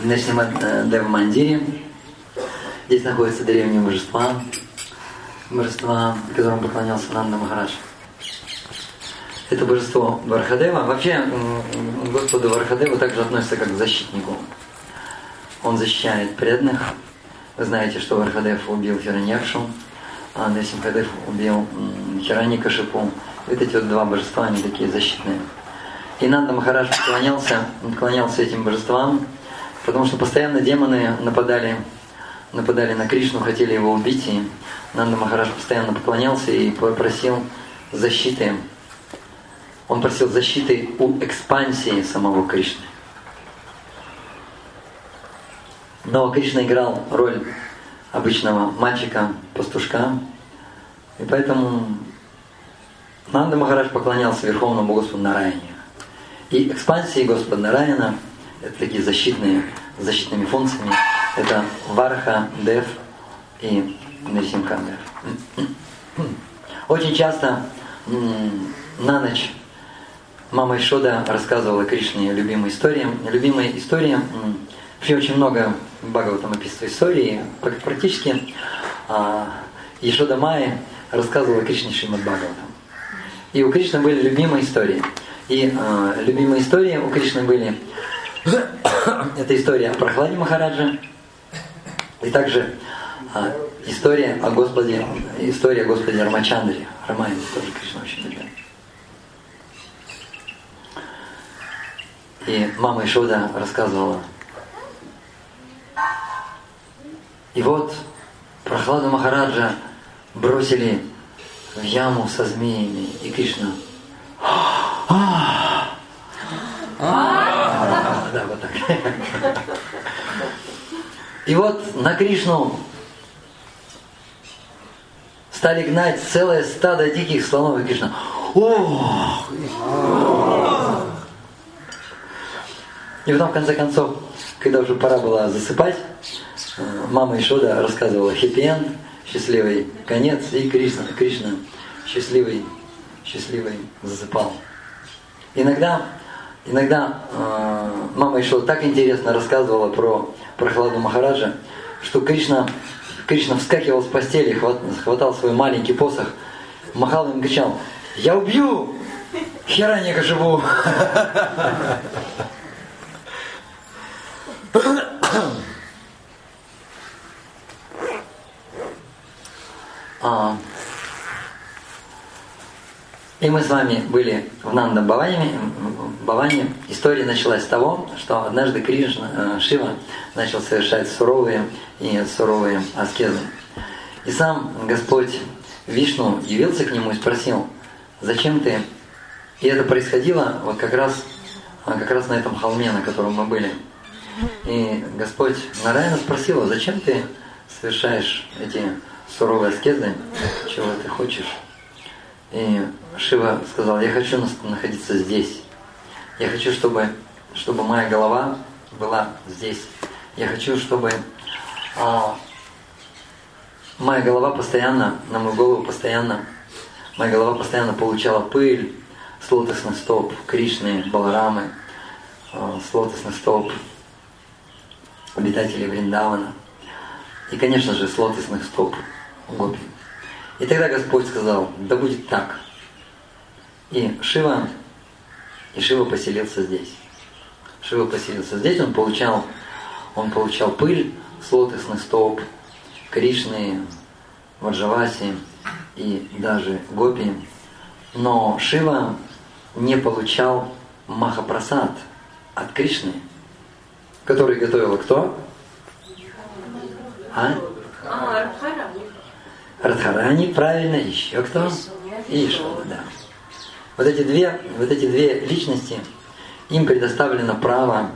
в нынешнем э. Здесь находятся древние божества, божества, которым поклонялся Нанда Махарадж. Это божество Вархадева. Вообще, Господу Вархадеву также относится как к защитнику. Он защищает преданных. Вы знаете, что Вархадев убил Хираньякшу, а Несимхадев убил Хираникашипу. Вот эти вот два божества, они такие защитные. И Нанда Махарадж поклонялся, поклонялся этим божествам, потому что постоянно демоны нападали, нападали на Кришну, хотели его убить, и Нанда Махарадж постоянно поклонялся и просил защиты. Он просил защиты у экспансии самого Кришны. Но Кришна играл роль обычного мальчика, пастушка, и поэтому Нанда Махарадж поклонялся Верховному Господу Нараяне. И экспансии Господа Нараяна – это такие защитные, защитными функциями. Это Варха, Дев и Нарисимха Дев. Очень часто на ночь мама Ишода рассказывала Кришне любимые истории. Любимые истории, вообще очень много в там описывается истории, практически Ишода а, Майя рассказывала Кришне Шримад Бхагаватам. И у Кришны были любимые истории – и э, любимые истории у Кришны были это история о прохладе Махараджа и также э, история о Господе, история о Господе Рамачандре. Рамаяне тоже Кришна очень любит. И мама Ишода рассказывала. И вот прохладу Махараджа бросили в яму со змеями, и Кришна а, да, вот так. И вот на Кришну стали гнать целое стадо диких слонов, и Кришна. Ох! И потом, в конце концов, когда уже пора было засыпать, мама Ишода рассказывала хэппи счастливый конец, и Кришна, Кришна счастливый, счастливый засыпал. Иногда, иногда э, мама еще так интересно рассказывала про прохладу Махараджа, что Кришна, Кришна вскакивал с постели, хват, хватал свой маленький посох, махал им и кричал, «Я убью! Хера не живу!» а, и мы с вами были в Нанда Баване. Баване. История началась с того, что однажды Кришна, э, Шива начал совершать суровые и суровые аскезы. И сам Господь Вишну явился к нему и спросил, зачем ты? И это происходило вот как раз, э, как раз на этом холме, на котором мы были. И Господь Нараяна спросил, зачем ты совершаешь эти суровые аскезы, чего ты хочешь? И Шива сказал, я хочу находиться здесь. Я хочу, чтобы, чтобы моя голова была здесь. Я хочу, чтобы а, моя голова постоянно, на мою голову постоянно, моя голова постоянно получала пыль с лотосных стоп Кришны, Баларамы, а, с лотосных стоп обитателей Вриндавана. И, конечно же, с лотосных стоп Гопи. И тогда Господь сказал, да будет так. И Шива, и Шива поселился здесь. Шива поселился здесь, он получал, он получал пыль с лотосных столб, Кришны, Ваджаваси и даже Гопи. Но Шива не получал Махапрасад от Кришны, который готовил кто? А? а Радхарани, правильно, еще кто? Ишвара, да. Вот эти две, вот эти две личности, им предоставлено право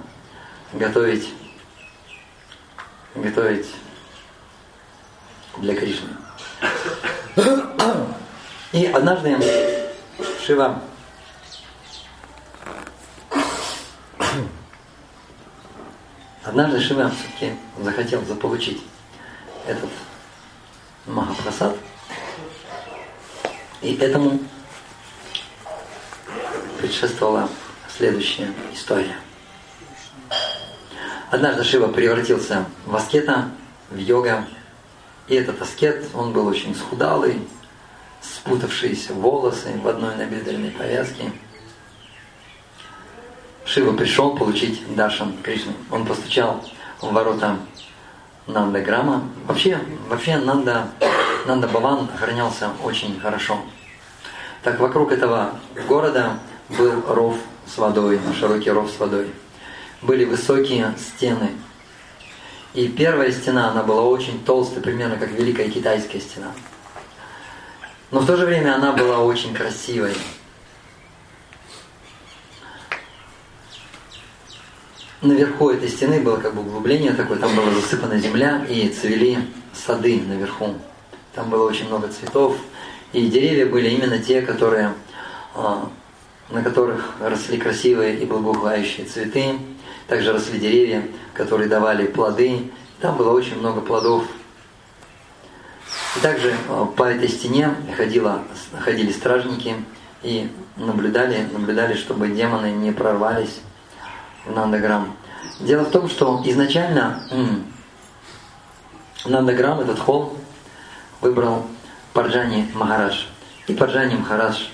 готовить, готовить для Кришны. И однажды Шива Однажды Шива все-таки захотел заполучить этот Махапрасад. И этому предшествовала следующая история. Однажды Шива превратился в аскета, в йога. И этот аскет, он был очень схудалый, спутавшиеся волосы в одной набедренной повязке. Шива пришел получить даршан Кришны. Он постучал в ворота Нанда Грама. Вообще, вообще Нанда, Нанда Баван охранялся очень хорошо. Так вокруг этого города был ров с водой, широкий ров с водой. Были высокие стены. И первая стена, она была очень толстая, примерно как Великая Китайская стена. Но в то же время она была очень красивой. Наверху этой стены было как бы углубление такое, там была засыпана земля и цвели сады наверху. Там было очень много цветов. И деревья были именно те, которые, а, на которых росли красивые и благоухающие цветы. Также росли деревья, которые давали плоды. Там было очень много плодов. И также а, по этой стене ходила, ходили стражники и наблюдали, наблюдали, чтобы демоны не прорвались Нандаграм. Дело в том, что изначально Нандаграм, этот холм, выбрал Парджани Махарадж. И Парджани Махарадж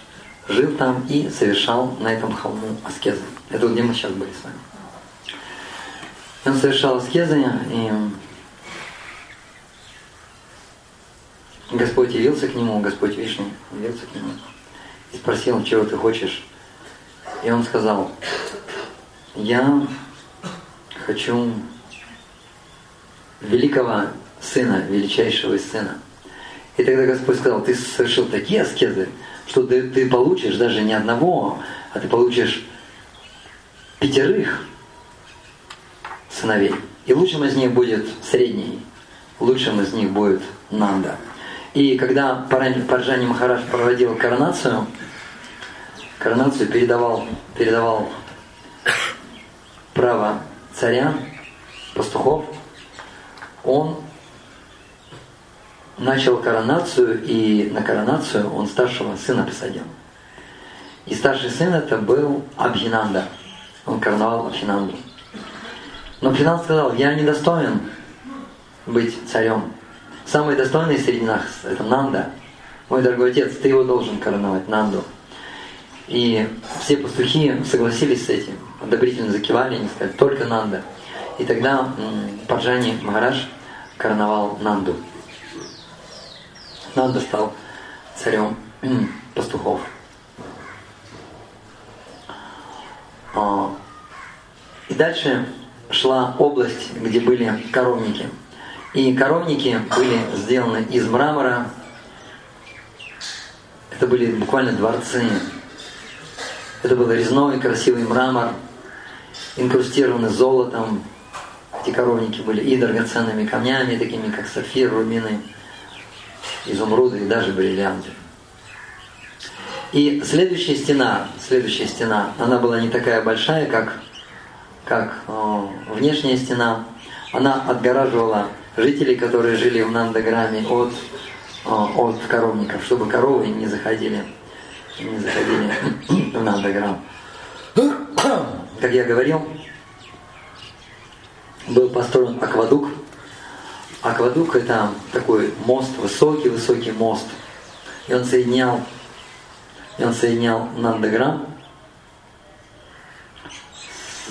жил там и совершал на этом холму аскезы. Это вот где мы сейчас были с вами. Он совершал аскезы, и Господь явился к нему, Господь Вишну явился к нему и спросил, чего ты хочешь. И он сказал, я хочу великого сына, величайшего сына. И тогда Господь сказал, ты совершил такие аскезы, что ты, ты получишь даже не одного, а ты получишь пятерых сыновей. И лучшим из них будет средний, лучшим из них будет Нанда. И когда Парджани Махарадж проводил коронацию, коронацию передавал, передавал право царя, пастухов, он начал коронацию, и на коронацию он старшего сына посадил. И старший сын это был Абхинанда. Он короновал Абхинанду. Но Абхинанд сказал, я недостоин быть царем. Самый достойный среди нас это Нанда. Мой дорогой отец, ты его должен короновать, Нанду. И все пастухи согласились с этим, одобрительно закивали, они сказали, только Нанда. И тогда Парджани Махарадж короновал Нанду. Нанда стал царем пастухов. А, и дальше шла область, где были коровники. И коровники были сделаны из мрамора. Это были буквально дворцы это был резной красивый мрамор, инкрустированный золотом. Эти коровники были и драгоценными камнями, такими как сапфир, рубины, изумруды и даже бриллианты. И следующая стена, следующая стена, она была не такая большая, как, как э, внешняя стена. Она отгораживала жителей, которые жили в Нандаграме, от, э, от коровников, чтобы коровы не заходили не заходили в Нандаграм. Как я говорил, был построен аквадук. Аквадук это такой мост, высокий-высокий мост. И он соединял, и он соединял Нандаграм,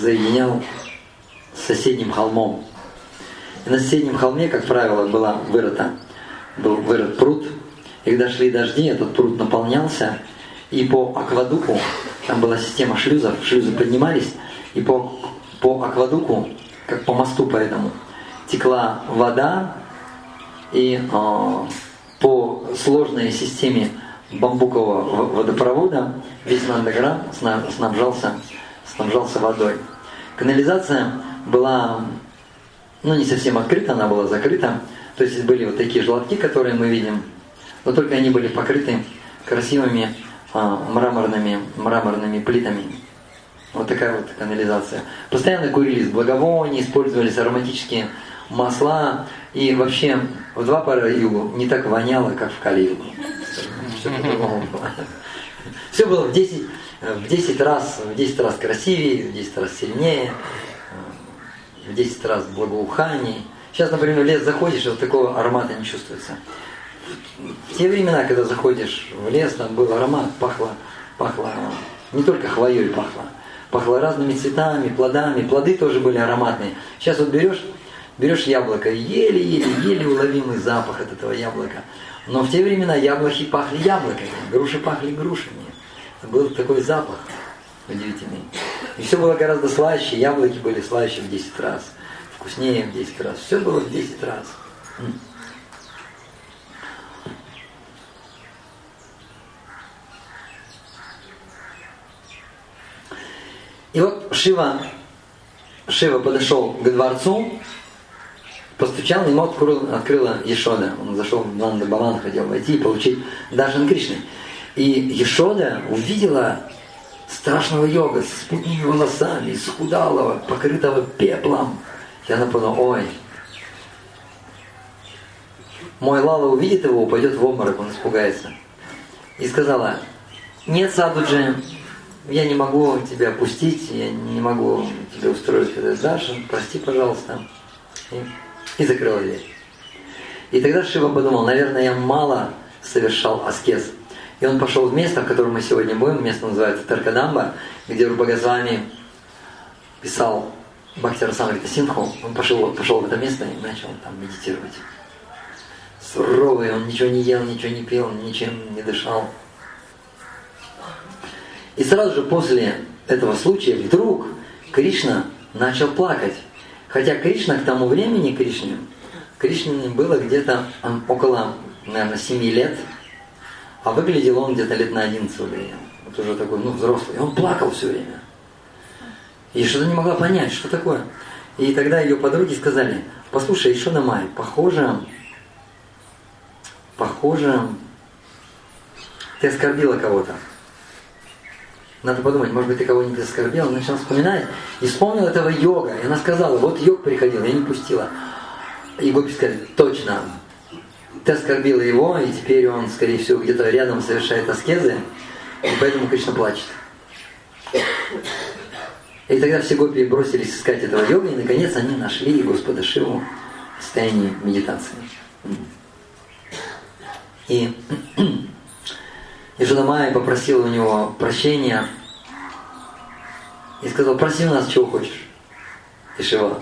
соединял с соседним холмом. И на соседнем холме, как правило, была вырыта, был вырыт пруд. И когда шли дожди, этот пруд наполнялся, и по аквадуку, там была система шлюзов, шлюзы поднимались, и по, по аквадуку, как по мосту поэтому, текла вода, и э, по сложной системе бамбукового водопровода весь Нандаграм снабжался, снабжался водой. Канализация была ну, не совсем открыта, она была закрыта. То есть были вот такие желобки, которые мы видим, но только они были покрыты красивыми а, мраморными, мраморными плитами. Вот такая вот канализация. Постоянно курились благовония, использовались ароматические масла. И вообще в два пара югу не так воняло, как в Кали-югу. Все было в 10, в 10 раз, в 10 раз красивее, в 10 раз сильнее. в 10 раз благоуханий. Сейчас, например, в лес заходишь, вот такого аромата не чувствуется. В те времена, когда заходишь в лес, там был аромат, пахло, пахло, не только хвоей пахло, пахло разными цветами, плодами, плоды тоже были ароматные. Сейчас вот берешь, берешь яблоко, еле-еле, еле уловимый запах от этого яблока. Но в те времена яблоки пахли яблоками, груши пахли грушами. Был такой запах удивительный. И все было гораздо слаще, яблоки были слаще в 10 раз, вкуснее в 10 раз. Все было в 10 раз. И вот Шива, Шива подошел к дворцу, постучал, ему открыл, открыла Ешода. Он зашел в Нанда Балан, хотел войти и получить Даршан Кришны. И Ешода увидела страшного йога с спутными волосами, исхудалого, покрытого пеплом. И она подумала, ой, мой Лала увидит его, упадет в обморок, он испугается. И сказала, нет, Садуджи, я не могу тебя пустить, я не могу тебе устроить этот даршан, прости, пожалуйста. И, и закрыла дверь. И тогда Шива подумал, наверное, я мало совершал аскез. И он пошел в место, в котором мы сегодня будем, место называется Таркадамба, где Рубагазвами писал Бхактира Самрита Синху. Он пошел, пошел в это место и начал там медитировать. Суровый, он ничего не ел, ничего не пил, ничем не дышал. И сразу же после этого случая вдруг Кришна начал плакать. Хотя Кришна к тому времени, Кришне, Кришне было где-то около, наверное, 7 лет, а выглядел он где-то лет на 11 уже. Вот уже такой, ну, взрослый. И он плакал все время. И что-то не могла понять, что такое. И тогда ее подруги сказали, послушай, еще на май, похоже, похоже, ты оскорбила кого-то. Надо подумать, может быть, ты кого-нибудь оскорбил. Он начал вспоминать и вспомнил этого йога. И она сказала, вот йог приходил, я не пустила. И гопи сказали, точно, ты оскорбила его, и теперь он, скорее всего, где-то рядом совершает аскезы, и поэтому Кришна плачет. И тогда все гопи бросились искать этого йога, и наконец они нашли Господа Шиву в состоянии медитации. И и Жадамай попросил у него прощения и сказал, проси нас чего хочешь. И Шива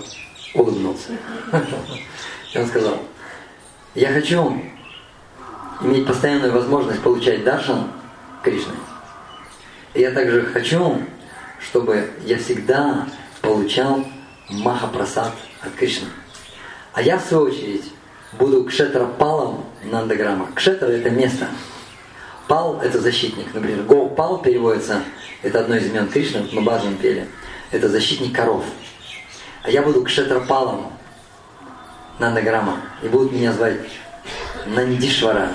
улыбнулся. И он сказал, я хочу иметь постоянную возможность получать даршан Кришны. И я также хочу, чтобы я всегда получал Махапрасад от Кришны. А я, в свою очередь, буду кшетрапалом Нандаграма. Кшетра – это место, Пал – это защитник. Например, Го Пал переводится, это одно из имен Кришны, мы баджан пели. Это защитник коров. А я буду Кшетрапалом Нандаграма. И будут меня звать Нандишвара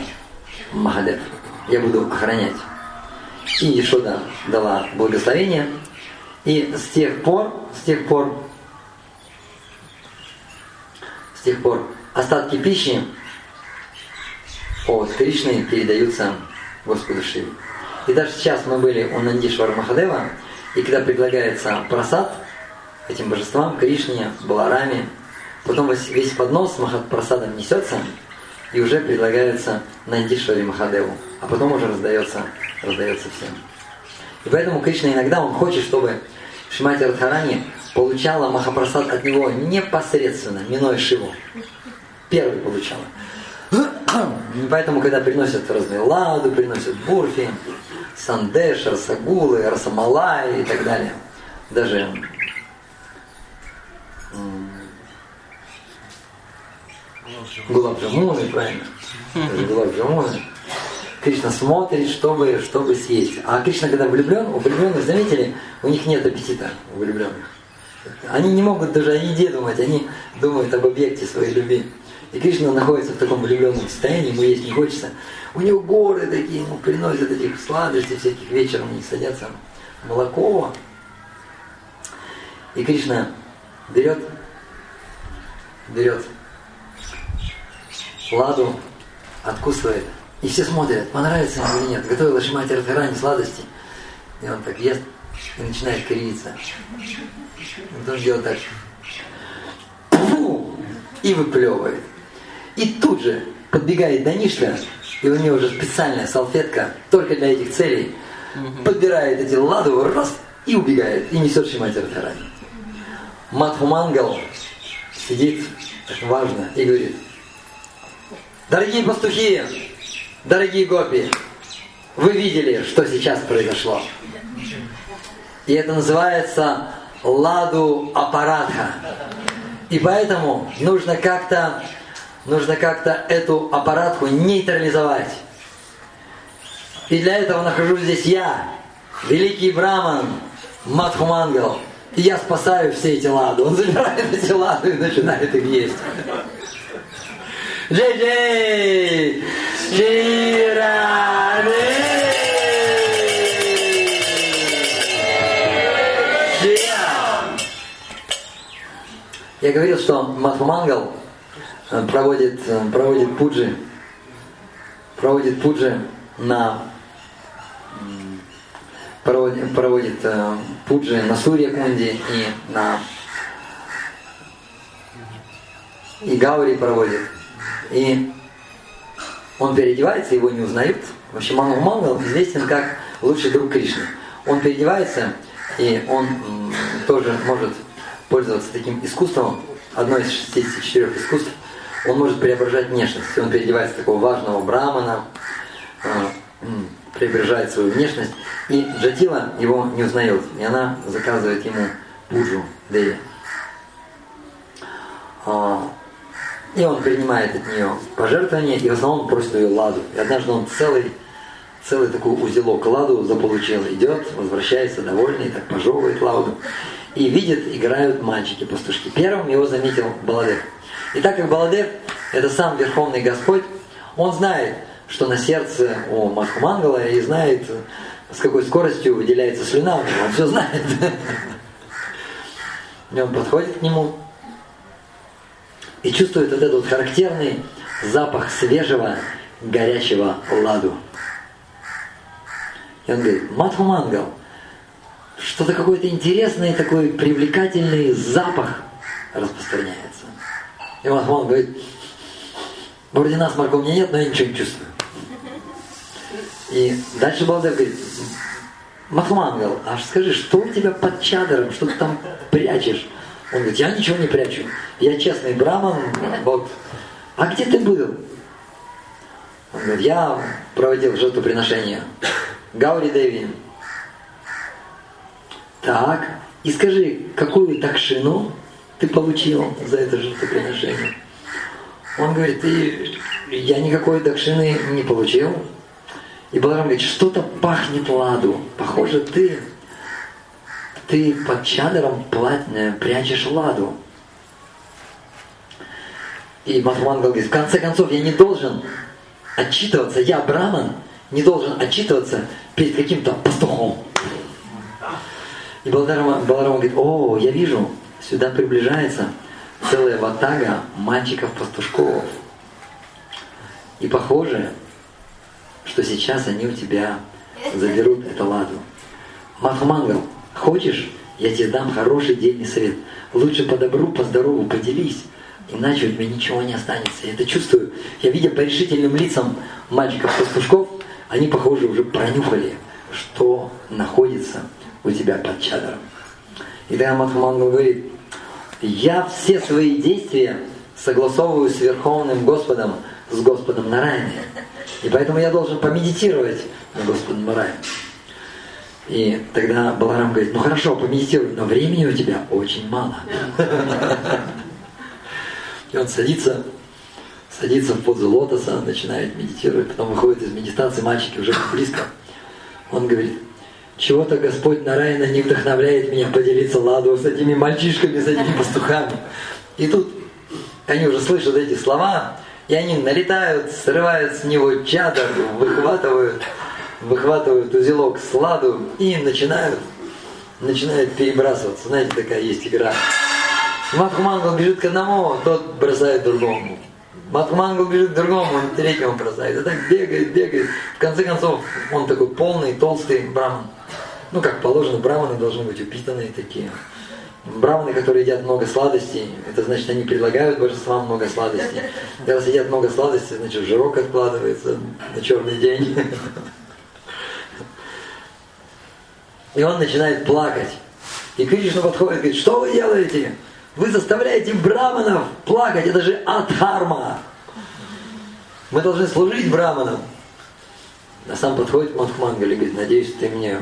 Махадев. Я буду охранять. И Ешода дала благословение. И с тех пор, с тех пор, с тех пор остатки пищи от Кришны передаются Господу Шиве. И даже сейчас мы были у Нандишвара Махадева, и когда предлагается просад этим божествам, Кришне, Балараме, потом весь поднос с Махат просадом несется, и уже предлагается Нандишваре Махадеву, а потом уже раздается, раздается всем. И поэтому Кришна иногда он хочет, чтобы Шимати Радхарани получала Махапрасад от него непосредственно, минуя Шиву. Первый получала. Поэтому, когда приносят разные ладу, приносят бурфи, сандеш, расагулы, расамалай и так далее, даже гулаб-джамуны, правильно, даже гулаб-джамуны, Кришна смотрит, чтобы, чтобы съесть. А Кришна, когда влюблен, у влюбленных, заметили, у них нет аппетита, у влюбленных. Они не могут даже о еде думать, они думают об объекте своей любви. И Кришна находится в таком влюбленном состоянии, ему есть не хочется. У него горы такие, ему приносят этих сладостей всяких, вечером они садятся молоко. И Кришна берет, берет ладу, откусывает. И все смотрят, понравится ему или нет. Готовила Шимати Радхарани сладости. И он так ест и начинает кривиться. Он делает так. и выплевывает. И тут же подбегает Данишка, и у него уже специальная салфетка только для этих целей, подбирает эти ладу, раз, и убегает, и несет Шимати Радхарани. Мадхумангал сидит, так важно, и говорит, дорогие пастухи, дорогие гопи, вы видели, что сейчас произошло. И это называется ладу аппаратха. И поэтому нужно как-то нужно как-то эту аппаратку нейтрализовать. И для этого нахожусь здесь я, великий браман, Мадхумангал. И я спасаю все эти лады. Он забирает эти лады и начинает их есть. Джей-джей! Чираны! Я говорил, что Мадхумангал э, проводит, э, проводит пуджи, проводит пуджи на проводит, проводит э, пуджи на Сурья Кунди и на и Гаури проводит. И он переодевается, его не узнают. Вообще Ману Мангал известен как лучший друг Кришны. Он переодевается, и он тоже может пользоваться таким искусством, одно из 64 искусств, он может преображать внешность. Он переодевается такого важного брамана, э, преображает свою внешность, и Джатила его не узнает, и она заказывает ему пуджу Деви. А, и он принимает от нее пожертвования, и в основном просит ее ладу. И однажды он целый, целый такой узелок ладу заполучил, идет, возвращается довольный, так пожевывает ладу. И видит, играют мальчики-пастушки. Первым его заметил Баладев. И так как Баладев – это сам Верховный Господь, он знает, что на сердце у Махмангала и знает, с какой скоростью выделяется слюна. Он все знает. И он подходит к нему и чувствует вот этот вот характерный запах свежего, горячего ладу. И он говорит, Мадхумангал, что-то какой-то интересный такой привлекательный запах распространяется. И Мадхумангал говорит, вроде насморка у меня нет, но я ничего не чувствую. И дальше Балдев говорит, Махмангал, а скажи, что у тебя под чадром, что ты там прячешь? Он говорит, я ничего не прячу. Я честный браман, вот. А где ты был? Он говорит, я проводил жертвоприношение. Гаури Деви. Так, и скажи, какую такшину ты получил за это жертвоприношение? Он говорит, ты, я никакой дакшины не получил. И Баларам говорит, что-то пахнет ладу. Похоже, ты, ты под чадром платное прячешь ладу. И Махамангал говорит, в конце концов, я не должен отчитываться, я браман, не должен отчитываться перед каким-то пастухом. И Баларам, Баларам говорит, о, я вижу, сюда приближается целая ватага мальчиков-пастушков. И похоже, что сейчас они у тебя заберут эту ладу. Махмангал, хочешь, я тебе дам хороший дельный совет. Лучше по добру, по здорову поделись, иначе у тебя ничего не останется. Я это чувствую. Я видя по решительным лицам мальчиков-пастушков, они, похоже, уже пронюхали, что находится у тебя под чадром. И тогда Махмангал говорит, я все свои действия согласовываю с Верховным Господом, с Господом Нараяне. И поэтому я должен помедитировать на Господа Нараяне. И тогда Баларам говорит, ну хорошо, помедитируй, но времени у тебя очень мало. И он садится, садится в позу лотоса, начинает медитировать, потом выходит из медитации, мальчики уже близко. Он говорит, чего-то Господь Нараяна не вдохновляет меня поделиться ладу с этими мальчишками, с этими пастухами. И тут они уже слышат эти слова, и они налетают, срывают с него чадр, выхватывают, выхватывают узелок с ладу и начинают, начинают перебрасываться. Знаете, такая есть игра. Матхумангл бежит к одному, тот бросает другому. Матхумангл бежит к другому, третьему бросает. И так бегает, бегает. В конце концов, он такой полный, толстый браман. Ну, как положено, браманы должны быть упитанные такие. Браманы, которые едят много сладостей, это значит, они предлагают божествам много сладостей. Когда едят много сладостей, значит, жирок откладывается на черный день. И он начинает плакать. И Кришна подходит и говорит, что вы делаете? Вы заставляете браманов плакать, это же адхарма. Мы должны служить браманам. А сам подходит Мадхмангали и говорит, надеюсь, ты мне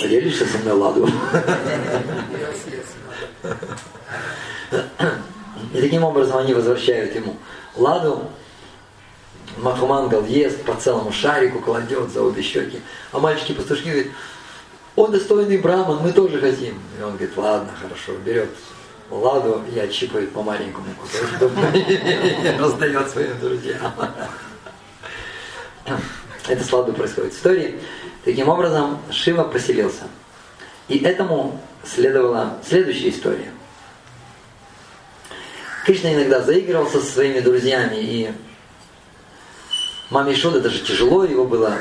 поделишься со мной ладу. И таким образом они возвращают ему ладу. Махумангал ест по целому шарику, кладет за обе щеки. А мальчики-пастушки говорят, он достойный браман, мы тоже хотим. И он говорит, ладно, хорошо, берет ладу и отщипывает по маленькому кусочку, раздает своим друзьям. Это с ладу происходит в истории. Таким образом, Шива поселился. И этому следовала следующая история. Кришна иногда заигрывался со своими друзьями, и маме Шода даже тяжело его было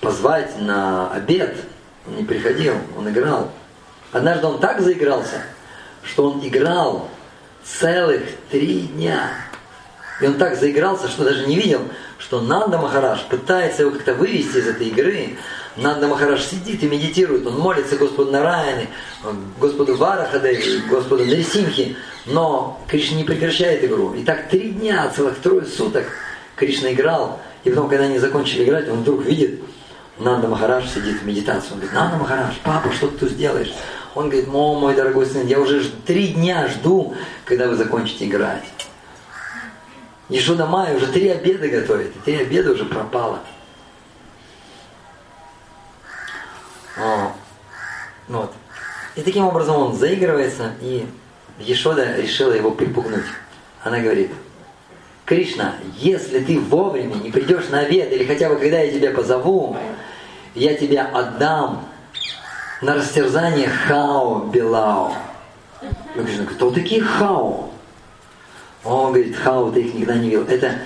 позвать на обед. Он не приходил, он играл. Однажды он так заигрался, что он играл целых три дня. И он так заигрался, что даже не видел, что Нанда Махараш пытается его как-то вывести из этой игры. Нанда Махараш сидит и медитирует, он молится Господу Нараяне, Господу Варахадеве, Господу Нарисимхи, но Кришна не прекращает игру. И так три дня, целых трое суток Кришна играл, и потом, когда они закончили играть, он вдруг видит, Нанда Махараш сидит в медитации. Он говорит, Нанда Махараш, папа, что ты тут сделаешь? Он говорит, о, мой дорогой сын, я уже три дня жду, когда вы закончите играть. Ешуда Майя уже три обеда готовит, и три обеда уже пропало. О, вот. И таким образом он заигрывается, и Ешода решила его припугнуть. Она говорит, Кришна, если ты вовремя не придешь на обед, или хотя бы когда я тебя позову, я тебя отдам на растерзание Хао Белао. Ну, Кришна, кто такие Хао? Говорит, Хао, ты их никогда не видел. Это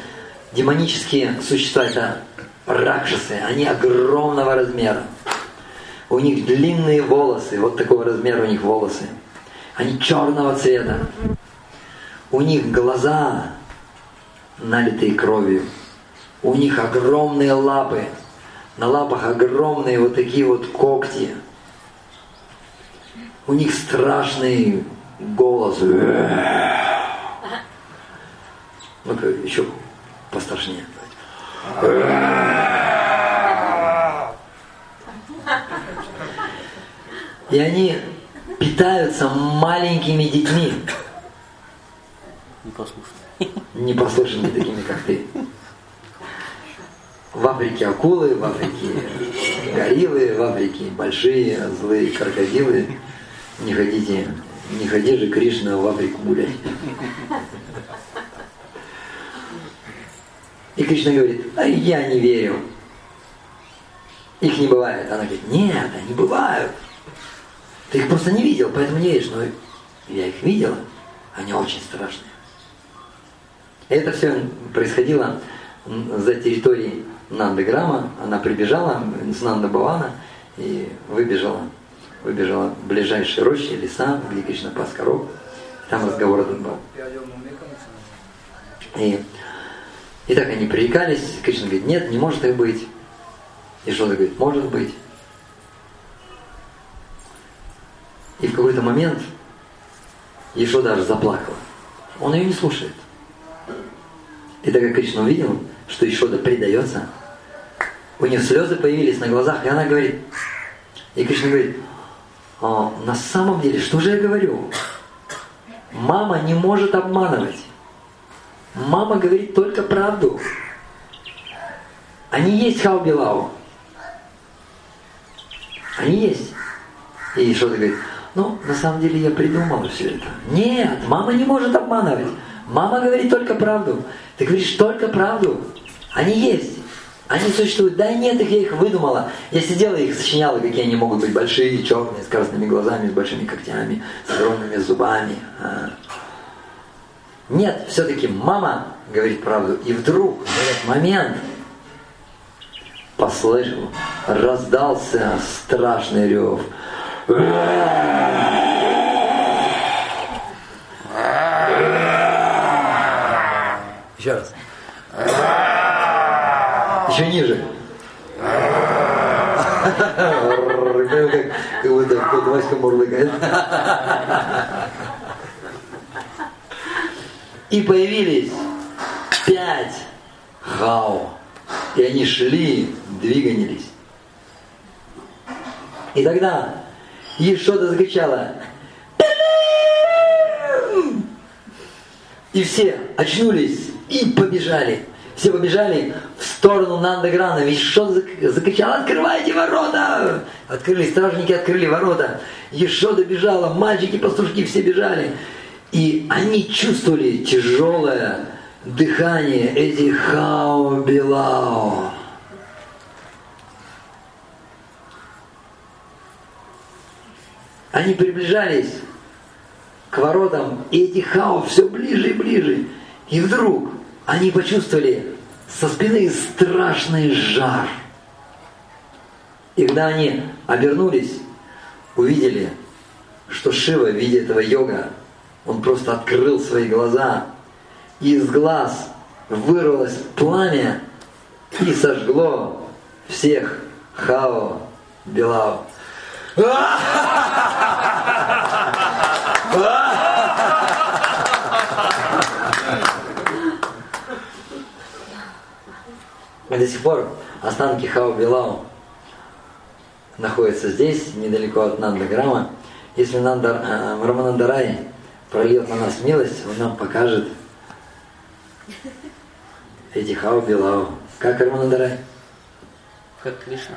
демонические существа, это ракшасы, они огромного размера. У них длинные волосы, вот такого размера у них волосы. Они черного цвета. У них глаза налитые кровью. У них огромные лапы. На лапах огромные вот такие вот когти. У них страшный голос. Ну-ка, еще пострашнее. И они питаются маленькими детьми. Непослушными. Непослушными такими, как ты. В Африке акулы, в Африке гориллы, в Африке большие злые крокодилы. Не ходите, не ходи же Кришна в Африку гулять. И Кришна говорит, а я не верю. Их не бывает. Она говорит, нет, они бывают. Ты их просто не видел, поэтому не веришь. Но я их видела. Они очень страшные. Это все происходило за территорией Нандаграма. Она прибежала с Нанда Бавана и выбежала, выбежала в ближайшие рощи, леса, где Кришна пас коров. Там разговор этот был. И и так они пререкались, Кришна говорит, нет, не может так быть. И Шода говорит, может быть. И в какой-то момент Ешода даже заплакала. Он ее не слушает. И так как Кришна увидел, что Ешода предается, у нее слезы появились на глазах, и она говорит, и Кришна говорит, а, на самом деле, что же я говорю? Мама не может обманывать. Мама говорит только правду. Они есть Хаубилау. Они есть. И что ты говорит? Ну, на самом деле я придумала все это. Нет, мама не может обманывать. Мама говорит только правду. Ты говоришь только правду. Они есть. Они существуют. Да нет, их я их выдумала. Я сидела и их сочиняла, какие они могут быть большие, черные, с красными глазами, с большими когтями, с огромными зубами. А. Нет, все-таки мама говорит правду. И вдруг в этот момент послышал, раздался страшный рев. Еще раз. Еще ниже. Как, будто Васька мурлыкает. И появились пять хао. И они шли, двигались. И тогда Ешода закричала И все очнулись и побежали. Все побежали в сторону Нандаграна. Ведь что закричал, открывайте ворота! Открыли, стражники открыли ворота. Ешода бежала, мальчики, пастушки все бежали. И они чувствовали тяжелое дыхание этих хао-белао. Они приближались к воротам, и эти хао все ближе и ближе. И вдруг они почувствовали со спины страшный жар. И когда они обернулись, увидели, что Шива в виде этого йога, он просто открыл свои глаза, и из глаз вырвалось пламя и сожгло всех Хао Белао. И до сих пор останки Хао Белао находятся здесь, недалеко от Нандаграма. Если Нанда, э, Раманандарай прольет на нас милость, он нам покажет эти Хао Белао. Как Раманандарай? Как Кришна.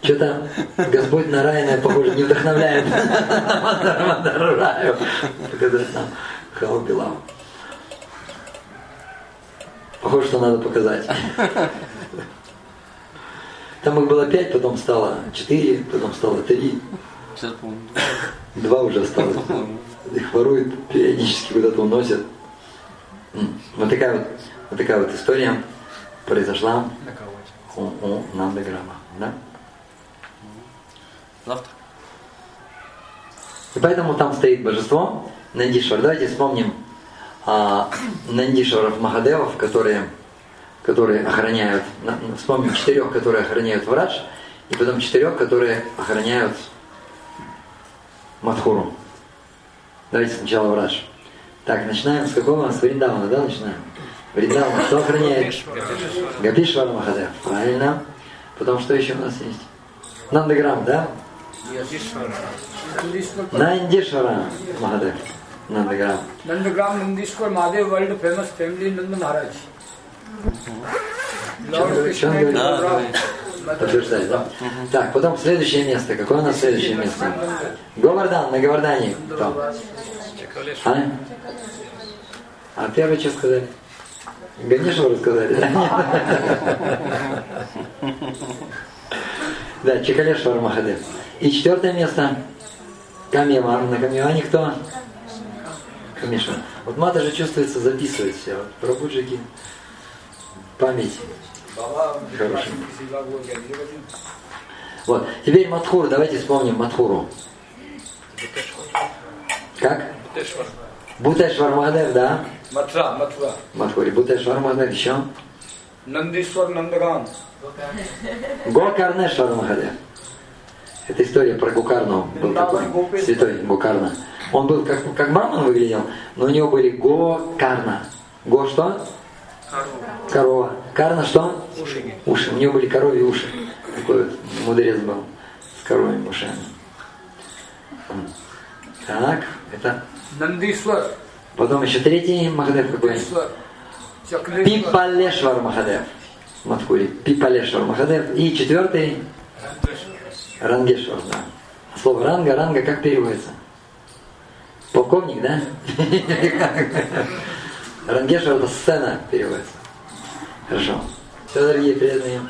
Что-то Господь Нарайна, похоже, не вдохновляет Мандараю показать нам Хао Билау. Похоже, что надо показать. Там их было пять, потом стало четыре, потом стало три. Сейчас, по-моему, Два уже осталось. Их воруют, периодически куда-то уносят. Вот такая вот, вот такая вот история произошла у, у Нандаграма. Да? завтра. И поэтому там стоит божество Нандишвар. Давайте вспомним а, Нандишваров Махадевов, которые, которые охраняют, вспомним четырех, которые охраняют врач, и потом четырех, которые охраняют Мадхуру. Давайте сначала врач. Так, начинаем с какого? С Вриндавана, да, начинаем? Вриндавана, Кто охраняет? Гапишвара Махадев, правильно. Потом что еще у нас есть? Нандаграм, да? Нандишвара Махадев. Нандаграм. Нандаграм Нандишвар Махадев, world famous family Nanda Maharaj. Да, Подтверждать, да? Так, потом следующее место. Какое у нас следующее место? Говардан, на Говардане. кто? А? а первое что сказали? Ганишеву рассказали, да? Да, Чекалешвар Махадев. И четвертое место. Камьяван. На Камьяване кто? Камиша. Вот мата же чувствуется, записывает все. Вот, пробуджики память Хорошо. Вот. Теперь Мадхур, давайте вспомним Матхуру. Как? Бутешвар. Бутешвар Махадев, да? Матра, матра. Матхури. Бутешвар Махадев еще? Нандишвар Нандарам. Гокарнешвар Махадев. Это история про Гукарну. Был такой святой Гукарна. Он был как, как Браман выглядел, но у него были Гокарна. Го что? Корова. Карна что? Уши. Уши. У него были коровьи уши. Такой мудрец был с коровьими ушами. Так, это... Нандишвар. Потом еще третий Махадев какой? Пипалешвар Махадев. Маткури. Пипалешвар Махадев. И четвертый? Рангешвар, да. Слово ранга, ранга как переводится? Полковник, да? Рангешвар это сцена переводится. Хорошо. Все, дорогие преданные.